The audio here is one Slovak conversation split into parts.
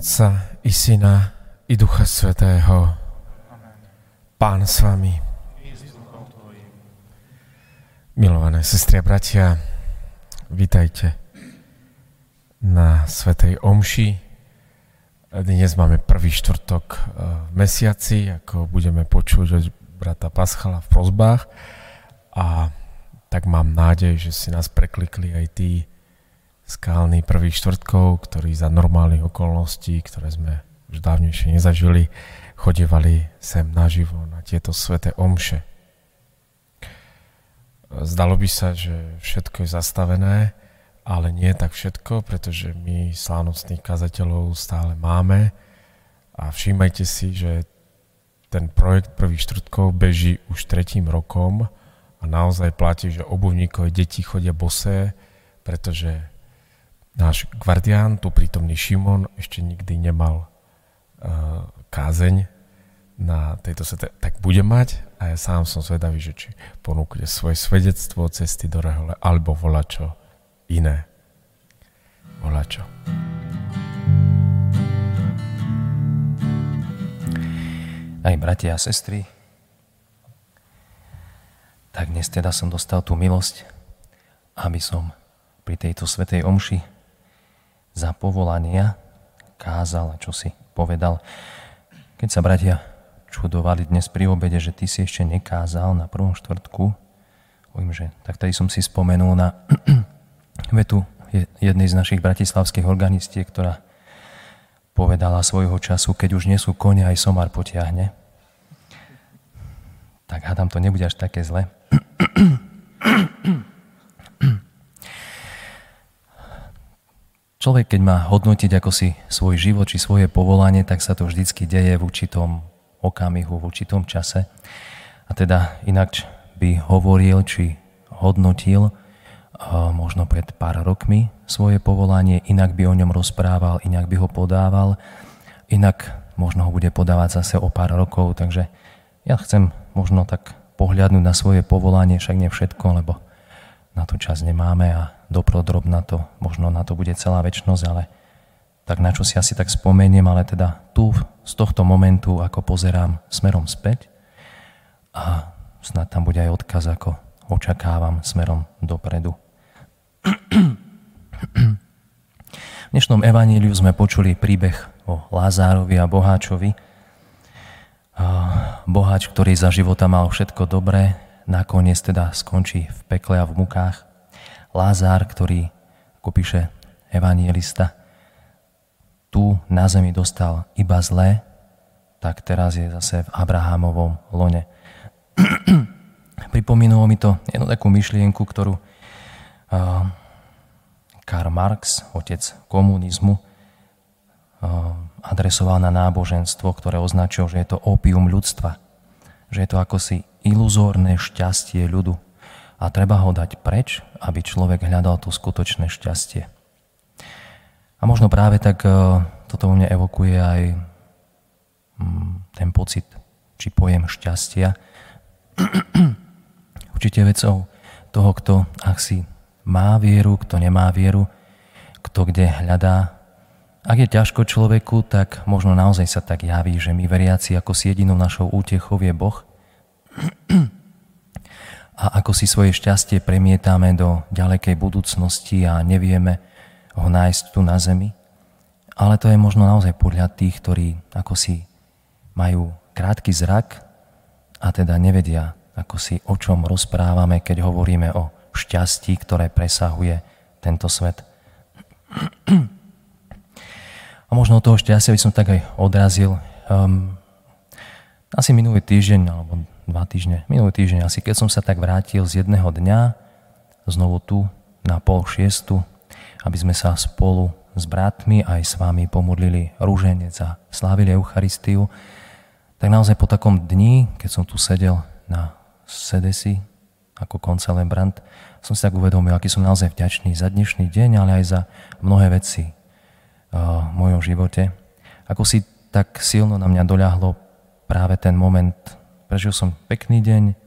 Otca i Syna i Ducha Svetého. Pán s vami. Milované sestri a bratia, vítajte na Svetej Omši. Dnes máme prvý štvrtok eh, v mesiaci, ako budeme počuť brata Paschala v prozbách. A tak mám nádej, že si nás preklikli aj tí, skálny prvých štvrtkov, ktorí za normálnych okolností, ktoré sme už dávnejšie nezažili, chodevali sem naživo na tieto sveté omše. Zdalo by sa, že všetko je zastavené, ale nie tak všetko, pretože my slávnostných kazateľov stále máme a všímajte si, že ten projekt prvých štvrtkov beží už tretím rokom a naozaj platí, že obuvníkové deti chodia bosé, pretože náš gvardián, tu prítomný Šimon, ešte nikdy nemal uh, kázeň na tejto sete, tak bude mať a ja sám som zvedavý, že či ponúkne svoje svedectvo cesty do rehole alebo čo iné. čo. Aj bratia a sestry, tak dnes teda som dostal tú milosť, aby som pri tejto svetej omši za povolania kázal čo si povedal. Keď sa bratia čudovali dnes pri obede, že ty si ešte nekázal na prvom štvrtku, poviem, že tak tady som si spomenul na vetu jednej z našich bratislavských organistiek, ktorá povedala svojho času, keď už nie sú kone, aj somar potiahne. Tak hádam, to nebude až také zle. Človek, keď má hodnotiť ako si svoj život či svoje povolanie, tak sa to vždycky deje v určitom okamihu, v určitom čase. A teda inak by hovoril či hodnotil možno pred pár rokmi svoje povolanie, inak by o ňom rozprával, inak by ho podával, inak možno ho bude podávať zase o pár rokov. Takže ja chcem možno tak pohľadnúť na svoje povolanie, však nie všetko, lebo na to čas nemáme a doprodrob na to, možno na to bude celá väčšnosť, ale tak na čo si asi tak spomeniem, ale teda tu z tohto momentu, ako pozerám smerom späť a snad tam bude aj odkaz, ako očakávam smerom dopredu. V dnešnom evaníliu sme počuli príbeh o Lázárovi a Boháčovi. Boháč, ktorý za života mal všetko dobré, nakoniec teda skončí v pekle a v mukách. Lázár, ktorý, ako píše evangelista, tu na zemi dostal iba zlé, tak teraz je zase v Abrahamovom lone. Pripomínulo mi to jednu takú myšlienku, ktorú Karl Marx, otec komunizmu, adresoval na náboženstvo, ktoré označil, že je to opium ľudstva. Že je to ako si iluzórne šťastie ľudu a treba ho dať preč, aby človek hľadal to skutočné šťastie. A možno práve tak e, toto u mňa evokuje aj mm, ten pocit, či pojem šťastia. Určite vecou toho, kto ak si má vieru, kto nemá vieru, kto kde hľadá. Ak je ťažko človeku, tak možno naozaj sa tak javí, že my veriaci ako si jedinou našou útechou je Boh, a ako si svoje šťastie premietame do ďalekej budúcnosti a nevieme ho nájsť tu na zemi. Ale to je možno naozaj podľa tých, ktorí ako si majú krátky zrak a teda nevedia, ako si o čom rozprávame, keď hovoríme o šťastí, ktoré presahuje tento svet. A možno toho šťastia by som tak aj odrazil. Um, asi minulý týždeň, alebo dva týždne, minulý týždeň asi, keď som sa tak vrátil z jedného dňa, znovu tu na pol šiestu, aby sme sa spolu s bratmi aj s vami pomodlili rúženec a slávili Eucharistiu, tak naozaj po takom dni, keď som tu sedel na sedesi ako koncelebrant, som si tak uvedomil, aký som naozaj vďačný za dnešný deň, ale aj za mnohé veci uh, v mojom živote. Ako si tak silno na mňa doľahlo práve ten moment Prežil som pekný deň,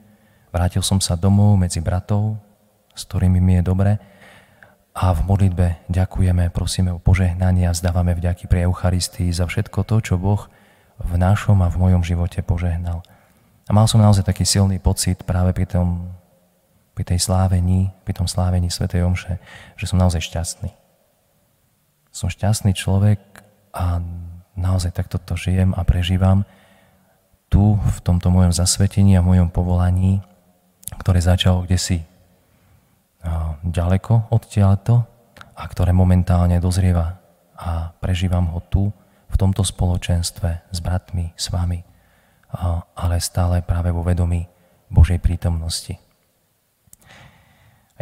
Vrátil som sa domov medzi bratov, s ktorými mi je dobre a v modlitbe ďakujeme, prosíme o požehnanie a zdávame vďaky pri Eucharistii za všetko to, čo Boh v našom a v mojom živote požehnal. A mal som naozaj taký silný pocit práve pri, tom, pri tej slávení, pri tom slávení Sv. Omše, že som naozaj šťastný. Som šťastný človek a naozaj takto to žijem a prežívam tu, v tomto mojom zasvetení a mojom povolaní, ktoré začalo kde si ďaleko odtiaľto a ktoré momentálne dozrieva a prežívam ho tu, v tomto spoločenstve s bratmi, s vami, ale stále práve vo vedomí Božej prítomnosti.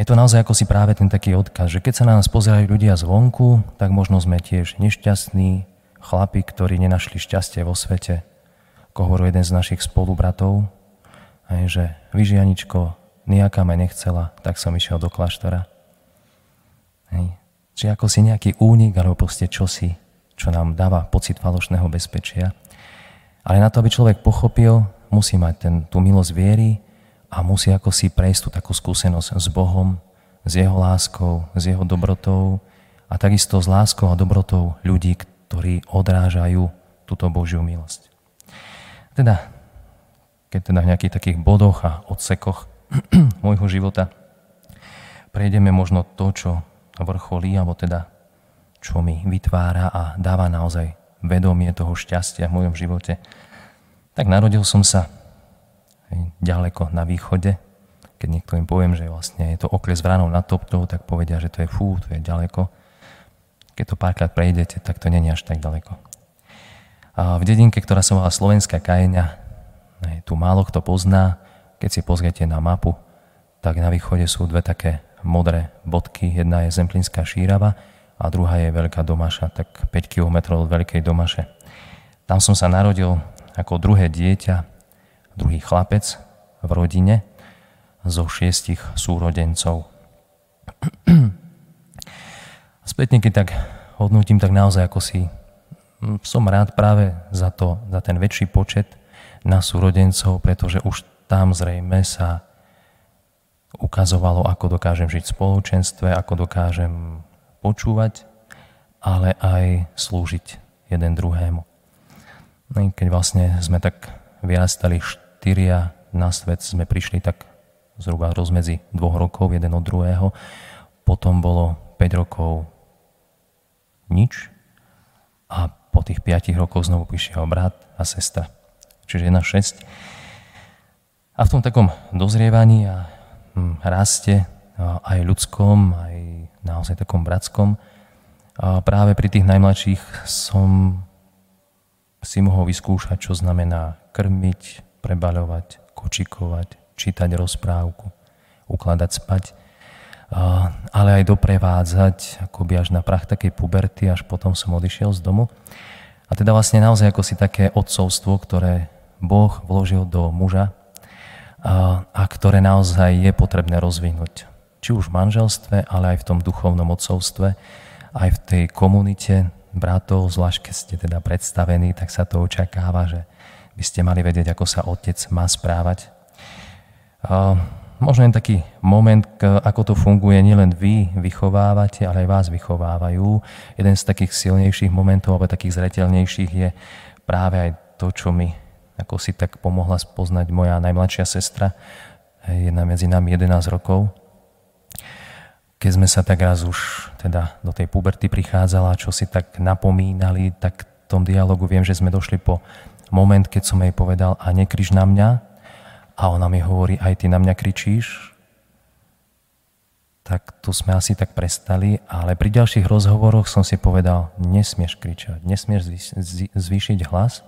Je to naozaj ako si práve ten taký odkaz, že keď sa na nás pozerajú ľudia zvonku, tak možno sme tiež nešťastní, chlapi, ktorí nenašli šťastie vo svete. Ako hovoril jeden z našich spolubratov, že vyžianičko, nejaká ma nechcela, tak som išiel do kláštora. Hej. Či ako si nejaký únik, alebo proste čosi, čo nám dáva pocit falošného bezpečia. Ale na to, aby človek pochopil, musí mať ten, tú milosť viery a musí ako si prejsť tú takú skúsenosť s Bohom, s Jeho láskou, s Jeho dobrotou a takisto s láskou a dobrotou ľudí, ktorí odrážajú túto Božiu milosť. Teda, keď teda v nejakých takých bodoch a odsekoch môjho života prejdeme možno to, čo vrcholí, alebo teda čo mi vytvára a dáva naozaj vedomie toho šťastia v mojom živote. Tak narodil som sa ďaleko na východe. Keď niekto im poviem, že vlastne je to okres vranou nad Toptou, tak povedia, že to je fú, to je ďaleko. Keď to párkrát prejdete, tak to není až tak ďaleko. A v dedinke, ktorá sa volá Slovenská Kajeňa, tu málo kto pozná, keď si pozriete na mapu, tak na východe sú dve také modré bodky. Jedna je Zemplínska šírava a druhá je Veľká Domaša, tak 5 km od Veľkej Domaše. Tam som sa narodil ako druhé dieťa, druhý chlapec v rodine zo šiestich súrodencov. Spätne, keď tak hodnotím, tak naozaj ako si hm, som rád práve za to, za ten väčší počet na súrodencov, pretože už tam zrejme sa ukazovalo, ako dokážem žiť v spoločenstve, ako dokážem počúvať, ale aj slúžiť jeden druhému. No keď vlastne sme tak vyrastali štyria na svet, sme prišli tak zhruba rozmedzi dvoch rokov, jeden od druhého, potom bolo 5 rokov nič a po tých 5 rokoch znovu prišiel brat a sestra. Čiže jedna šesť. A v tom takom dozrievaní a hm, raste aj ľudskom, aj naozaj takom bratskom, a práve pri tých najmladších som si mohol vyskúšať, čo znamená krmiť, prebaľovať, kočikovať, čítať rozprávku, ukladať spať, ale aj doprevádzať akoby až na prach takej puberty, až potom som odišiel z domu. A teda vlastne naozaj ako si také odcovstvo, ktoré Boh vložil do muža, a ktoré naozaj je potrebné rozvinúť. Či už v manželstve, ale aj v tom duchovnom odcovstve, aj v tej komunite bratov, zvlášť keď ste teda predstavení, tak sa to očakáva, že by ste mali vedieť, ako sa otec má správať. Možno len taký moment, ako to funguje, nielen vy vychovávate, ale aj vás vychovávajú. Jeden z takých silnejších momentov, alebo takých zretelnejších je práve aj to, čo mi ako si tak pomohla spoznať moja najmladšia sestra, jedna medzi nami 11 rokov. Keď sme sa tak raz už teda do tej puberty prichádzala, čo si tak napomínali, tak v tom dialogu viem, že sme došli po moment, keď som jej povedal a nekriž na mňa? A ona mi hovorí, aj ty na mňa kričíš, tak tu sme asi tak prestali, ale pri ďalších rozhovoroch som si povedal, nesmieš kričať, nesmieš zvýšiť hlas,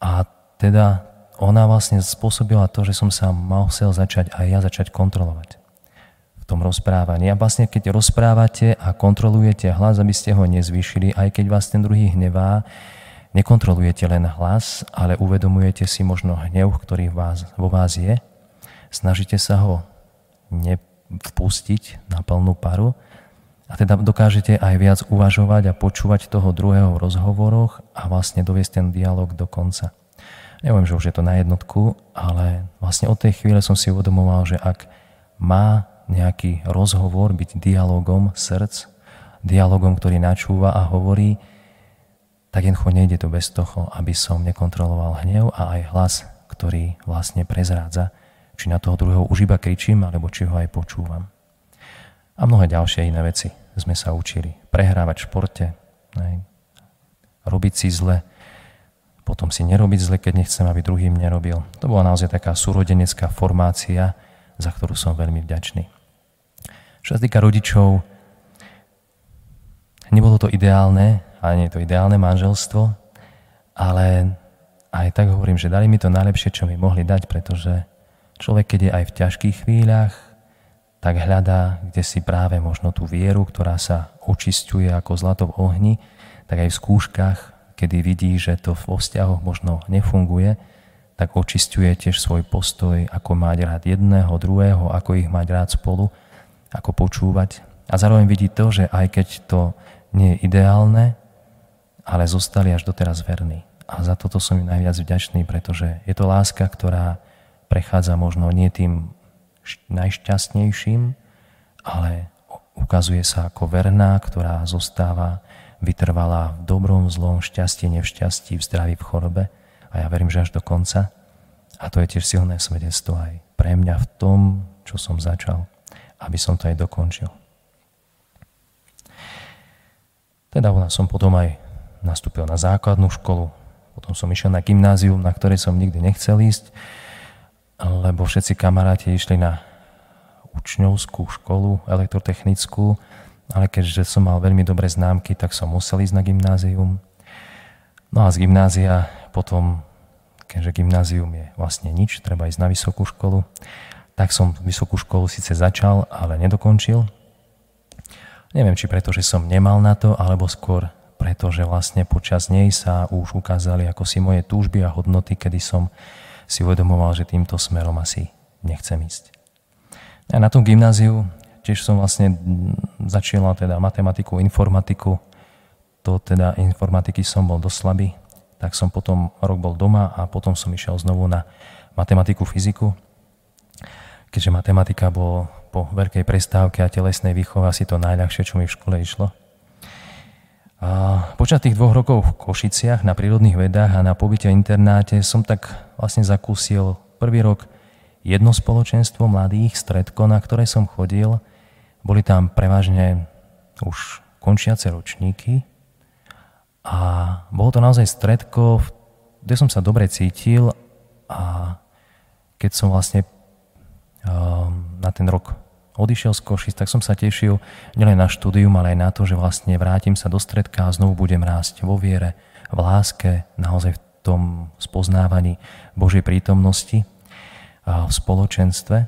a teda ona vlastne spôsobila to, že som sa mal chcel začať aj ja začať kontrolovať v tom rozprávaní. A vlastne keď rozprávate a kontrolujete hlas, aby ste ho nezvýšili, aj keď vás ten druhý hnevá, nekontrolujete len hlas, ale uvedomujete si možno hnev, ktorý vás, vo vás je. Snažíte sa ho nevpustiť na plnú paru a teda dokážete aj viac uvažovať a počúvať toho druhého v rozhovoroch a vlastne doviesť ten dialog do konca. Neviem, že už je to na jednotku, ale vlastne od tej chvíle som si uvedomoval, že ak má nejaký rozhovor byť dialogom srdc, dialogom, ktorý načúva a hovorí, tak jednoducho nejde to bez toho, aby som nekontroloval hnev a aj hlas, ktorý vlastne prezrádza, či na toho druhého už iba kričím, alebo či ho aj počúvam. A mnohé ďalšie iné veci sme sa učili. Prehrávať v športe, aj, robiť si zle, potom si nerobiť zle, keď nechcem, aby druhým nerobil. To bola naozaj taká súrodenecká formácia, za ktorú som veľmi vďačný. Čo sa týka rodičov, nebolo to ideálne, ale nie je to ideálne manželstvo, ale aj tak hovorím, že dali mi to najlepšie, čo mi mohli dať, pretože človek, keď je aj v ťažkých chvíľach, tak hľadá, kde si práve možno tú vieru, ktorá sa očisťuje ako zlato v ohni, tak aj v skúškach, kedy vidí, že to vo vzťahoch možno nefunguje, tak očisťuje tiež svoj postoj, ako mať rád jedného, druhého, ako ich mať rád spolu, ako počúvať. A zároveň vidí to, že aj keď to nie je ideálne, ale zostali až doteraz verní. A za toto som im najviac vďačný, pretože je to láska, ktorá prechádza možno nie tým najšťastnejším, ale ukazuje sa ako verná, ktorá zostáva vytrvalá v dobrom, zlom, šťastie, nevšťastí, v zdraví, v chorobe. A ja verím, že až do konca. A to je tiež silné svedectvo aj pre mňa v tom, čo som začal, aby som to aj dokončil. Teda som potom aj nastúpil na základnú školu, potom som išiel na gymnázium, na ktoré som nikdy nechcel ísť, lebo všetci kamaráti išli na učňovskú školu elektrotechnickú, ale keďže som mal veľmi dobré známky, tak som musel ísť na gymnázium. No a z gymnázia potom, keďže gymnázium je vlastne nič, treba ísť na vysokú školu, tak som vysokú školu síce začal, ale nedokončil. Neviem, či preto, že som nemal na to, alebo skôr pretože vlastne počas nej sa už ukázali ako si moje túžby a hodnoty, kedy som si uvedomoval, že týmto smerom asi nechcem ísť. A na tom gymnáziu tiež som vlastne začínal teda matematiku, informatiku. To teda informatiky som bol dosť slabý, tak som potom rok bol doma a potom som išiel znovu na matematiku, fyziku. Keďže matematika bol po veľkej prestávke a telesnej výchove asi to najľahšie, čo mi v škole išlo. A počas tých dvoch rokov v Košiciach na prírodných vedách a na pobyte v internáte som tak vlastne zakúsil prvý rok jedno spoločenstvo mladých, stredko, na ktoré som chodil. Boli tam prevažne už končiace ročníky a bolo to naozaj stredko, kde som sa dobre cítil a keď som vlastne um, na ten rok odišiel z Košic, tak som sa tešil nielen na štúdium, ale aj na to, že vlastne vrátim sa do stredka a znovu budem rásť vo viere, v láske, naozaj v tom spoznávaní Božej prítomnosti a v spoločenstve.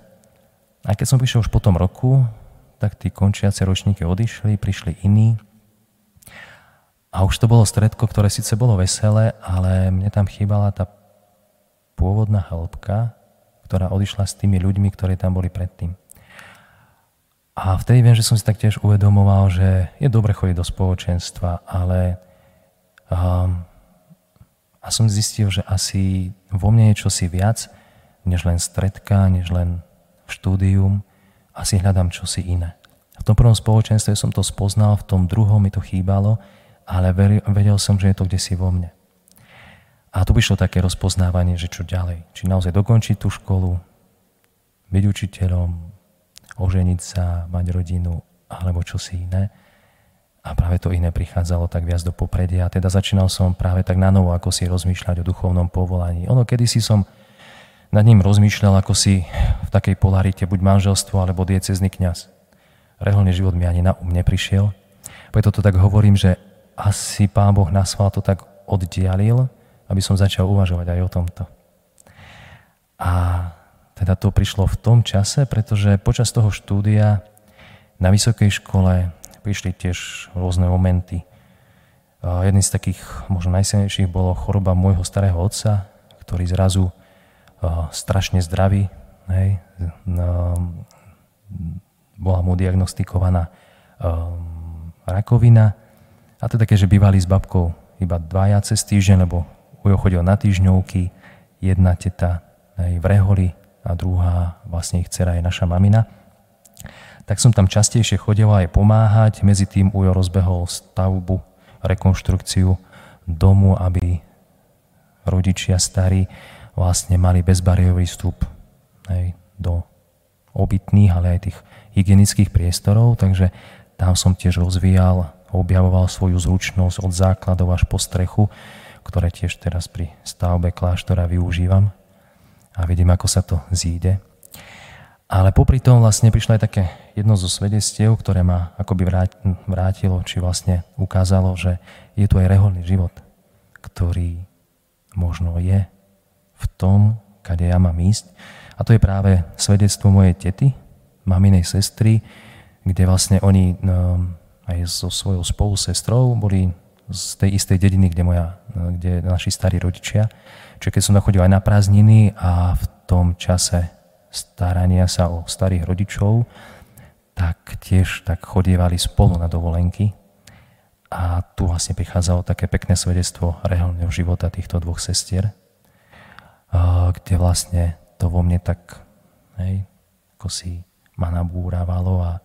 A keď som prišiel už po tom roku, tak tí končiace ročníky odišli, prišli iní. A už to bolo stredko, ktoré síce bolo veselé, ale mne tam chýbala tá pôvodná hĺbka, ktorá odišla s tými ľuďmi, ktorí tam boli predtým. A vtedy viem, že som si taktiež uvedomoval, že je dobre chodiť do spoločenstva, ale um, a som zistil, že asi vo mne je čosi viac, než len stredka, než len štúdium, asi hľadám čosi iné. V tom prvom spoločenstve som to spoznal, v tom druhom mi to chýbalo, ale vedel som, že je to kde si vo mne. A tu vyšlo také rozpoznávanie, že čo ďalej. Či naozaj dokončiť tú školu, byť učiteľom, oženiť sa, mať rodinu alebo čosi iné. A práve to iné prichádzalo tak viac do popredia. Teda začínal som práve tak na novo, ako si rozmýšľať o duchovnom povolaní. Ono, kedy si som nad ním rozmýšľal, ako si v takej polarite buď manželstvo alebo diecezny kňaz. Reholný život mi ani na um neprišiel. Preto to tak hovorím, že asi Pán Boh na to tak oddialil, aby som začal uvažovať aj o tomto. A teda to prišlo v tom čase, pretože počas toho štúdia na vysokej škole prišli tiež rôzne momenty. Jedným z takých možno najsilnejších bolo choroba môjho starého otca, ktorý zrazu strašne zdravý, hej, bola mu diagnostikovaná rakovina. A teda keďže bývali s babkou iba dvaja cez týždeň, lebo Ujo chodil na týždňovky, jedna teta aj v Reholi a druhá vlastne ich dcera je naša mamina. Tak som tam častejšie chodil aj pomáhať. Medzi tým Ujo rozbehol stavbu, rekonštrukciu domu, aby rodičia starí vlastne mali bezbariový vstup aj do obytných, ale aj tých hygienických priestorov, takže tam som tiež rozvíjal, objavoval svoju zručnosť od základov až po strechu, ktoré tiež teraz pri stavbe kláštora využívam a vidím, ako sa to zíde. Ale popri tom vlastne prišlo aj také jedno zo svedectiev, ktoré ma akoby vrátilo, či vlastne ukázalo, že je tu aj reholný život, ktorý možno je v tom, kade ja mám ísť. A to je práve svedectvo mojej tety, maminej sestry, kde vlastne oni no, aj so svojou spolusestrou boli z tej istej dediny, kde, moja, kde naši starí rodičia. Čiže keď som nachodil aj na prázdniny a v tom čase starania sa o starých rodičov, tak tiež tak chodievali spolu na dovolenky. A tu vlastne prichádzalo také pekné svedectvo reálneho života týchto dvoch sestier, kde vlastne to vo mne tak hej, ako si ma nabúravalo a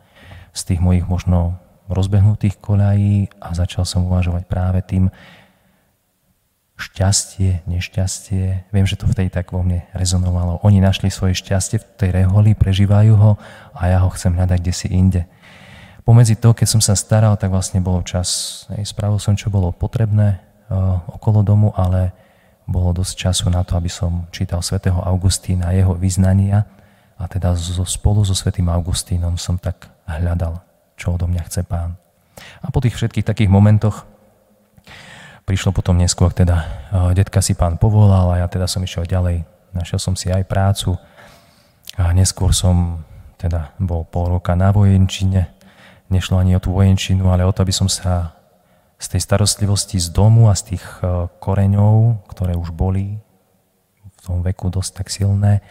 z tých mojich možno rozbehnutých koľají a začal som uvažovať práve tým šťastie, nešťastie. Viem, že to vtedy tak vo mne rezonovalo. Oni našli svoje šťastie v tej reholi, prežívajú ho a ja ho chcem hľadať kde si inde. Pomedzi to, keď som sa staral, tak vlastne bolo čas. Spravil som, čo bolo potrebné uh, okolo domu, ale bolo dosť času na to, aby som čítal svätého Augustína jeho vyznania a teda spolu so svätým Augustínom som tak hľadal čo odo mňa chce pán. A po tých všetkých takých momentoch prišlo potom neskôr, teda detka si pán povolal a ja teda som išiel ďalej. Našiel som si aj prácu a neskôr som teda bol pol roka na vojenčine. Nešlo ani o tú vojenčinu, ale o to, aby som sa z tej starostlivosti z domu a z tých koreňov, ktoré už boli v tom veku dosť tak silné,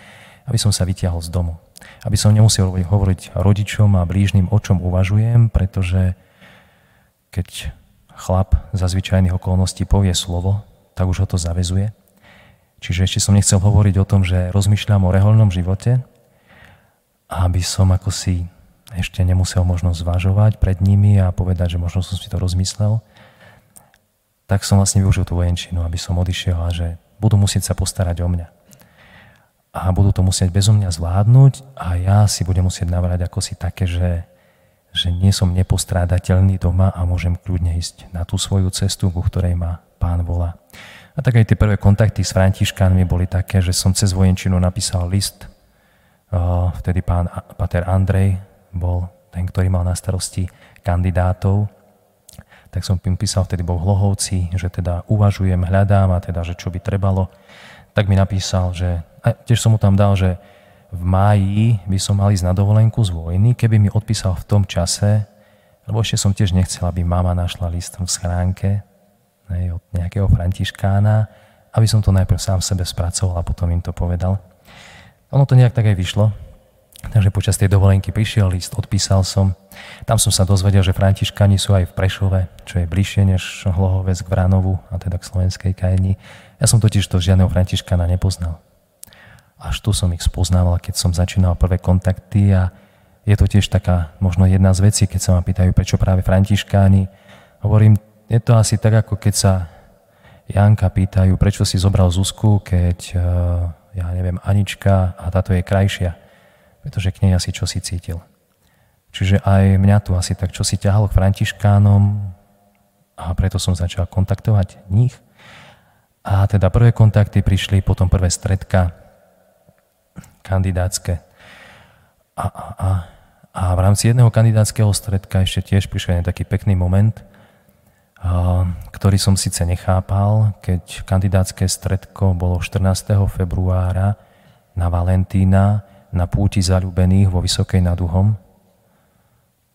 aby som sa vytiahol z domu aby som nemusel hovoriť rodičom a blížnym, o čom uvažujem, pretože keď chlap za zvyčajných okolností povie slovo, tak už ho to zavezuje. Čiže ešte som nechcel hovoriť o tom, že rozmýšľam o reholnom živote, aby som ako si ešte nemusel možno zvažovať pred nimi a povedať, že možno som si to rozmyslel, tak som vlastne využil tú vojenčinu, aby som odišiel a že budú musieť sa postarať o mňa a budú to musieť bezo mňa zvládnuť a ja si budem musieť navrať ako si také, že, že nie som nepostrádateľný doma a môžem kľudne ísť na tú svoju cestu, ku ktorej ma pán volá. A tak aj tie prvé kontakty s Františkánmi boli také, že som cez vojenčinu napísal list. Vtedy pán Pater Andrej bol ten, ktorý mal na starosti kandidátov. Tak som im písal, vtedy bol v Hlohovci, že teda uvažujem, hľadám a teda, že čo by trebalo. Tak mi napísal, že a tiež som mu tam dal, že v máji by som mal ísť na dovolenku z vojny, keby mi odpísal v tom čase, lebo ešte som tiež nechcel, aby mama našla list v schránke ne, od nejakého františkána, aby som to najprv sám sebe spracoval a potom im to povedal. Ono to nejak tak aj vyšlo, takže počas tej dovolenky prišiel list, odpísal som. Tam som sa dozvedel, že františkáni sú aj v Prešove, čo je bližšie než Hlohovec k Vranovu, a teda k slovenskej kajni. Ja som totiž to žiadneho františkána nepoznal. Až tu som ich spoznával, keď som začínal prvé kontakty a je to tiež taká možno jedna z vecí, keď sa ma pýtajú, prečo práve františkáni. Hovorím, je to asi tak, ako keď sa Janka pýtajú, prečo si zobral Zuzku, keď, eh, ja neviem, Anička a táto je krajšia. Pretože k nej asi čo si cítil. Čiže aj mňa tu asi tak čo si ťahalo k františkánom a preto som začal kontaktovať nich. A teda prvé kontakty prišli, potom prvé stredka, kandidátske. A, a, a, a v rámci jedného kandidátskeho stredka ešte tiež prišiel taký pekný moment, ktorý som síce nechápal, keď kandidátske stredko bolo 14. februára na Valentína na púti zalúbených vo Vysokej nad Uhom,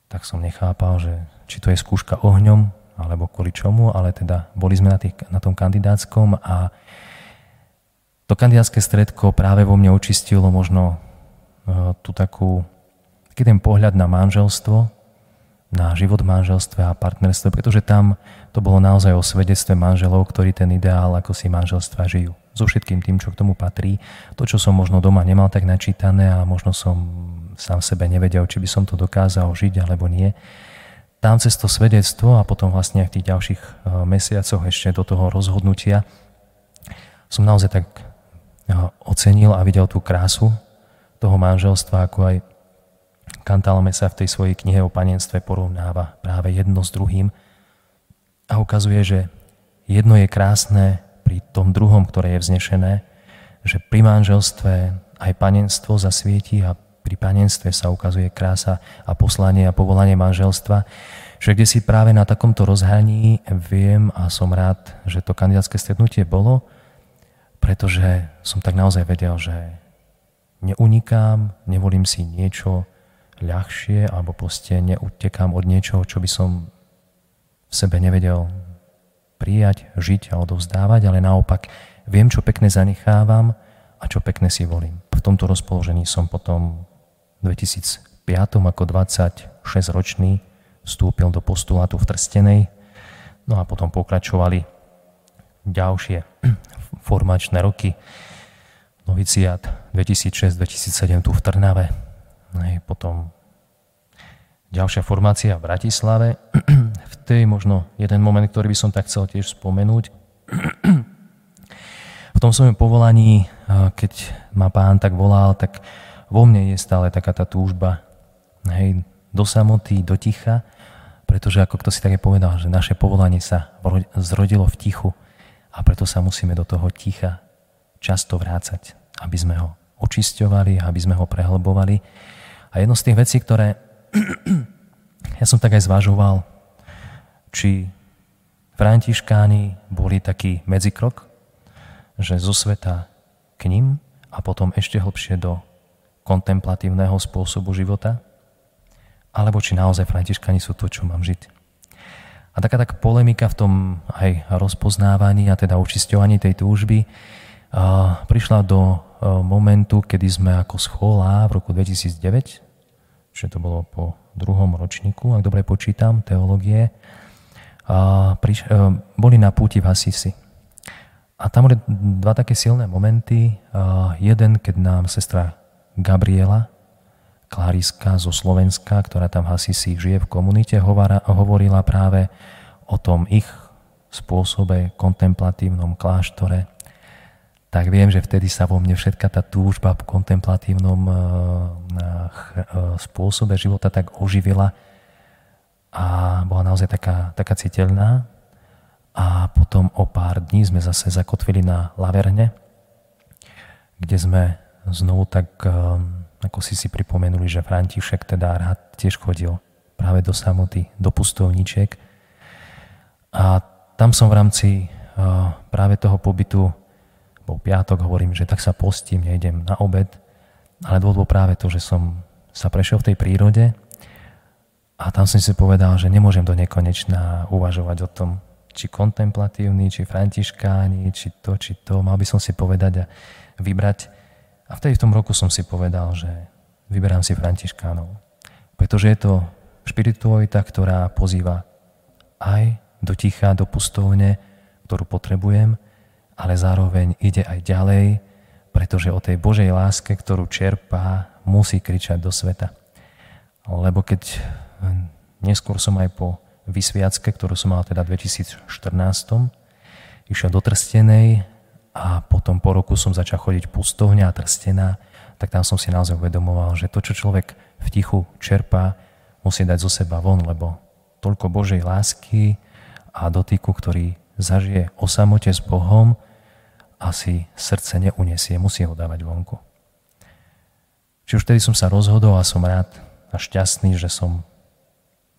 tak som nechápal, že či to je skúška ohňom, alebo kvôli čomu, ale teda boli sme na, tých, na tom kandidátskom a to kandidátske stredko práve vo mne očistilo možno uh, tú takú, taký ten pohľad na manželstvo, na život v manželstve a partnerstve, pretože tam to bolo naozaj o svedectve manželov, ktorí ten ideál ako si manželstva žijú. So všetkým tým, čo k tomu patrí. To, čo som možno doma nemal tak načítané a možno som sám sebe nevedel, či by som to dokázal žiť alebo nie. Tam cez to svedectvo a potom vlastne v tých ďalších eh, mesiacoch ešte do toho rozhodnutia som naozaj tak eh, ocenil a videl tú krásu toho manželstva, ako aj Kantalme sa v tej svojej knihe o panenstve porovnáva práve jedno s druhým a ukazuje, že jedno je krásne pri tom druhom, ktoré je vznešené, že pri manželstve aj panenstvo zasvieti a pri panenstve sa ukazuje krása a poslanie a povolanie manželstva, že kde si práve na takomto rozhraní viem a som rád, že to kandidátske stretnutie bolo, pretože som tak naozaj vedel, že neunikám, nevolím si niečo, ľahšie alebo proste neutekám od niečoho, čo by som v sebe nevedel prijať, žiť a odovzdávať, ale naopak viem, čo pekne zanechávam a čo pekne si volím. V tomto rozpoložení som potom v 2005 ako 26-ročný vstúpil do postulátu v Trstenej, no a potom pokračovali ďalšie formačné roky, noviciát 2006-2007 tu v Trnave, Hej, potom ďalšia formácia v Bratislave. v tej možno jeden moment, ktorý by som tak chcel tiež spomenúť. v tom svojom povolaní, keď ma pán tak volal, tak vo mne je stále taká tá túžba hej, do samoty, do ticha, pretože ako kto si také povedal, že naše povolanie sa zrodilo v tichu a preto sa musíme do toho ticha často vrácať, aby sme ho očisťovali, aby sme ho prehlbovali a jedno z tých vecí, ktoré ja som tak aj zvažoval, či františkáni boli taký medzikrok, že zo sveta k ním a potom ešte hlbšie do kontemplatívneho spôsobu života, alebo či naozaj františkáni sú to, čo mám žiť. A taká tak polemika v tom aj rozpoznávaní a teda očisťovaní tej túžby prišla do E, momentu, kedy sme ako schola v roku 2009, čiže to bolo po druhom ročníku, ak dobre počítam, teológie, a priš- e, boli na púti v Asisi. A tam boli dva také silné momenty. A jeden, keď nám sestra Gabriela, Klariska zo Slovenska, ktorá tam v Hasisi žije v komunite, hovorila práve o tom ich spôsobe kontemplatívnom kláštore, tak viem, že vtedy sa vo mne všetka tá túžba po kontemplatívnom eh, eh, spôsobe života tak oživila a bola naozaj taká, taká citeľná. A potom o pár dní sme zase zakotvili na Laverne, kde sme znovu tak, eh, ako si si pripomenuli, že František teda rád tiež chodil práve do samoty, do pustovníček. A tam som v rámci práve toho pobytu bol piatok, hovorím, že tak sa postím, nejdem na obed, ale dôvod bol práve to, že som sa prešiel v tej prírode a tam som si povedal, že nemôžem do nekonečná uvažovať o tom, či kontemplatívny, či františkáni, či to, či to. Mal by som si povedať a vybrať. A vtedy v tom roku som si povedal, že vyberám si františkánov. Pretože je to špiritualita, ktorá pozýva aj do ticha, do pustovne, ktorú potrebujem, ale zároveň ide aj ďalej, pretože o tej Božej láske, ktorú čerpá, musí kričať do sveta. Lebo keď hm, neskôr som aj po vysviacke, ktorú som mal teda v 2014, išiel do Trstenej a potom po roku som začal chodiť pustovňa a Trstená, tak tam som si naozaj uvedomoval, že to, čo človek v tichu čerpá, musí dať zo seba von, lebo toľko Božej lásky a dotyku, ktorý zažije o samote s Bohom, asi srdce neunesie, musí ho dávať vonku. Či už vtedy som sa rozhodol a som rád a šťastný, že som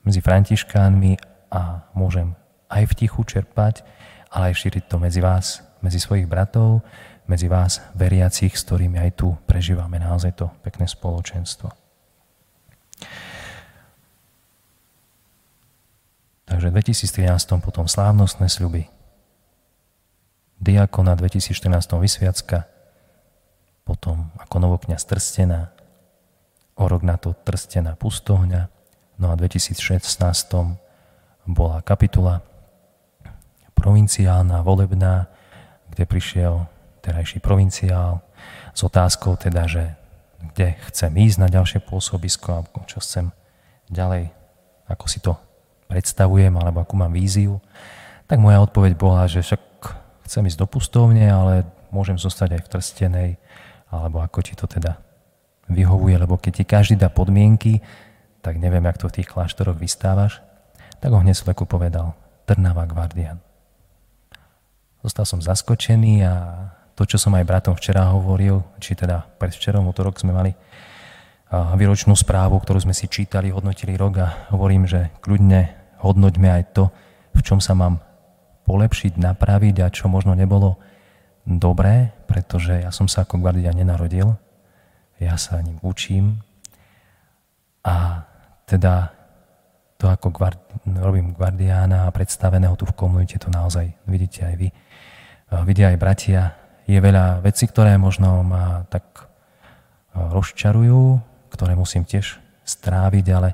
medzi františkánmi a môžem aj v tichu čerpať, ale aj šíriť to medzi vás, medzi svojich bratov, medzi vás veriacich, s ktorými aj tu prežívame naozaj to pekné spoločenstvo. Takže v 2013 potom slávnostné sľuby, diakona 2014 vysviacka, potom ako novokňaz Trstená, o rok na to Trstená pustohňa, No a v 2016 bola kapitula provinciálna, volebná, kde prišiel terajší provinciál s otázkou teda, že kde chcem ísť na ďalšie pôsobisko a čo chcem ďalej, ako si to predstavujem alebo akú mám víziu, tak moja odpoveď bola, že však chcem ísť do pustovne, ale môžem zostať aj v Trstenej, alebo ako ti to teda vyhovuje, lebo keď ti každý dá podmienky, tak neviem, jak to v tých kláštoroch vystávaš, tak ho hneď Sveku povedal Trnava Guardian. Zostal som zaskočený a to, čo som aj bratom včera hovoril, či teda predvčerom, útorok sme mali výročnú správu, ktorú sme si čítali, hodnotili rok a hovorím, že kľudne hodnoťme aj to, v čom sa mám polepšiť, napraviť a čo možno nebolo dobré, pretože ja som sa ako guardia nenarodil, ja sa ním učím a teda to, ako guard, robím guardiána a predstaveného tu v komunite, to naozaj vidíte aj vy. Vidia aj bratia. Je veľa vecí, ktoré možno ma tak rozčarujú, ktoré musím tiež stráviť, ale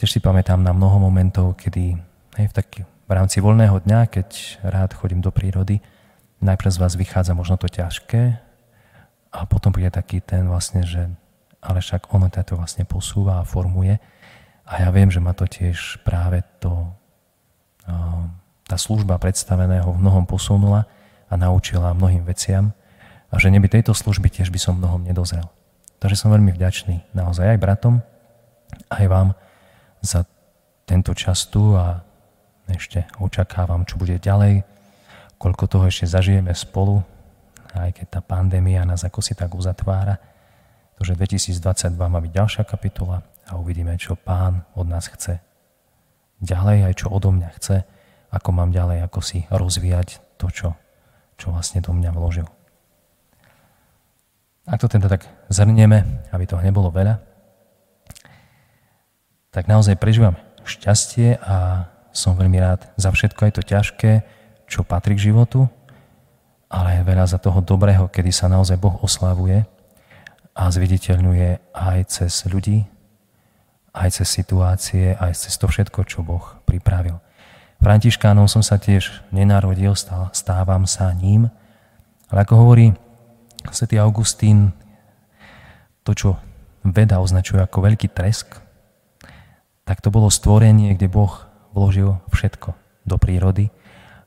tiež si pamätám na mnoho momentov, kedy hej, v, taký, v rámci voľného dňa, keď rád chodím do prírody, najprv z vás vychádza možno to ťažké a potom príde taký ten vlastne, že ale však ono to vlastne posúva a formuje. A ja viem, že ma to tiež práve to, tá služba predstaveného v mnohom posunula a naučila mnohým veciam a že neby tejto služby tiež by som mnohom nedozrel. Takže som veľmi vďačný naozaj aj bratom, aj vám za tento čas tu a ešte očakávam, čo bude ďalej, koľko toho ešte zažijeme spolu, aj keď tá pandémia nás ako si tak uzatvára že 2022 má byť ďalšia kapitola a uvidíme, čo pán od nás chce. Ďalej aj čo odo mňa chce, ako mám ďalej, ako si rozvíjať to, čo, čo vlastne do mňa vložil. Ak to teda tak zhrnieme, aby toho nebolo veľa, tak naozaj prežívam šťastie a som veľmi rád za všetko aj to ťažké, čo patrí k životu, ale veľa za toho dobrého, kedy sa naozaj Boh oslavuje a zviditeľňuje aj cez ľudí, aj cez situácie, aj cez to všetko, čo Boh pripravil. Františkánom som sa tiež nenarodil, stávam sa ním, ale ako hovorí svätý Augustín, to, čo veda označuje ako veľký tresk, tak to bolo stvorenie, kde Boh vložil všetko do prírody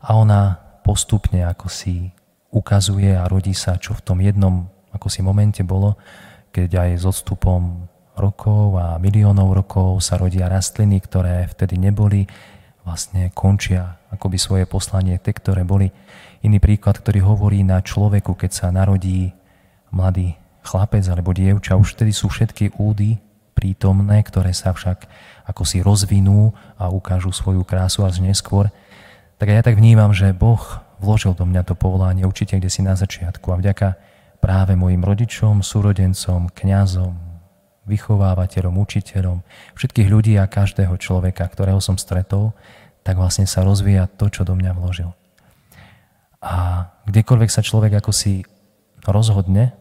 a ona postupne ako si ukazuje a rodí sa, čo v tom jednom ako si momente bolo, keď aj s odstupom rokov a miliónov rokov sa rodia rastliny, ktoré vtedy neboli, vlastne končia akoby svoje poslanie, tie, ktoré boli. Iný príklad, ktorý hovorí na človeku, keď sa narodí mladý chlapec alebo dievča, už vtedy sú všetky údy prítomné, ktoré sa však ako si rozvinú a ukážu svoju krásu až neskôr. Tak ja tak vnímam, že Boh vložil do mňa to povolanie určite kde si na začiatku a vďaka práve mojim rodičom, súrodencom, kňazom, vychovávateľom, učiteľom, všetkých ľudí a každého človeka, ktorého som stretol, tak vlastne sa rozvíja to, čo do mňa vložil. A kdekoľvek sa človek ako si rozhodne,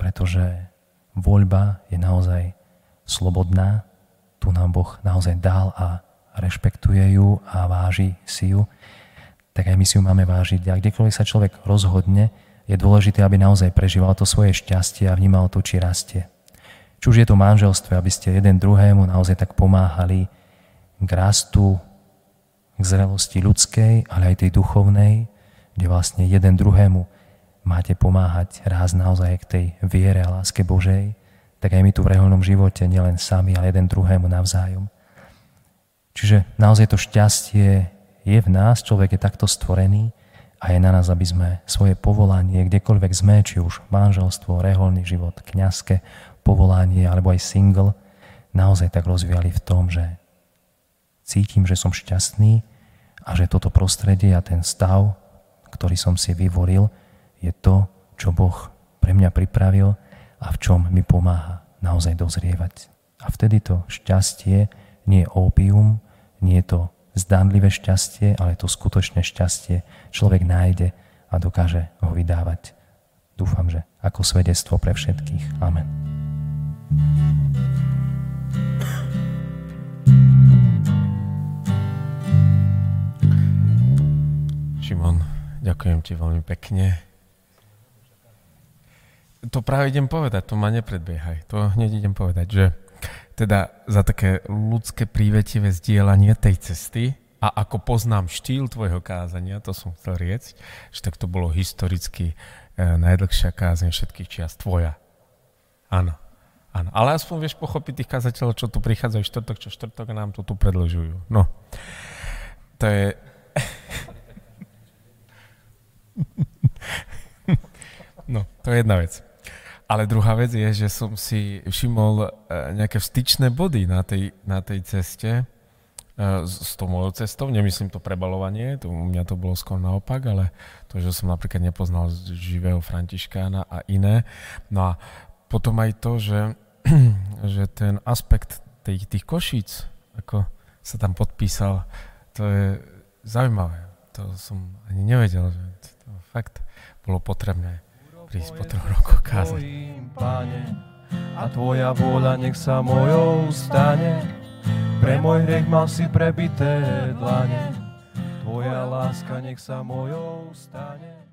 pretože voľba je naozaj slobodná, tu nám Boh naozaj dal a rešpektuje ju a váži si ju, tak aj my si ju máme vážiť. A kdekoľvek sa človek rozhodne, je dôležité, aby naozaj prežíval to svoje šťastie a vnímal to, či rastie. Či už je to manželstve, aby ste jeden druhému naozaj tak pomáhali k rastu, k zrelosti ľudskej, ale aj tej duchovnej, kde vlastne jeden druhému máte pomáhať raz naozaj k tej viere a láske Božej, tak aj my tu v reholnom živote, nielen sami, ale jeden druhému navzájom. Čiže naozaj to šťastie je v nás, človek je takto stvorený a je na nás, aby sme svoje povolanie, kdekoľvek sme, či už manželstvo, reholný život, kňazské povolanie alebo aj single, naozaj tak rozvíjali v tom, že cítim, že som šťastný a že toto prostredie a ten stav, ktorý som si vyvoril, je to, čo Boh pre mňa pripravil a v čom mi pomáha naozaj dozrievať. A vtedy to šťastie nie je opium, nie je to zdánlivé šťastie, ale to skutočné šťastie človek nájde a dokáže ho vydávať. Dúfam, že ako svedectvo pre všetkých. Amen. Šimon, ďakujem ti veľmi pekne. To práve idem povedať, to ma nepredbiehaj. To hneď idem povedať, že teda za také ľudské prívetivé zdieľanie tej cesty a ako poznám štýl tvojho kázania, to som chcel riecť, že tak to bolo historicky e, najdlhšia kázeň všetkých čias tvoja. Áno. Áno, ale aspoň vieš pochopiť tých kazateľov, čo tu prichádzajú štvrtok, čo štvrtok nám to tu predlžujú. No, to je... no, to je jedna vec. Ale druhá vec je, že som si všimol e, nejaké styčné body na tej, na tej ceste e, s tou mojou cestou. Nemyslím to prebalovanie, to, u mňa to bolo skôr naopak, ale to, že som napríklad nepoznal živého Františkána a iné. No a potom aj to, že, že ten aspekt tých, tých košíc, ako sa tam podpísal, to je zaujímavé. To som ani nevedel, že to fakt bolo potrebné prísť po troch rokoch kázať. Pane, a Tvoja vôľa nech sa mojou stane. Pre môj hriech mal si prebité dlane. Tvoja láska nech sa mojou stane.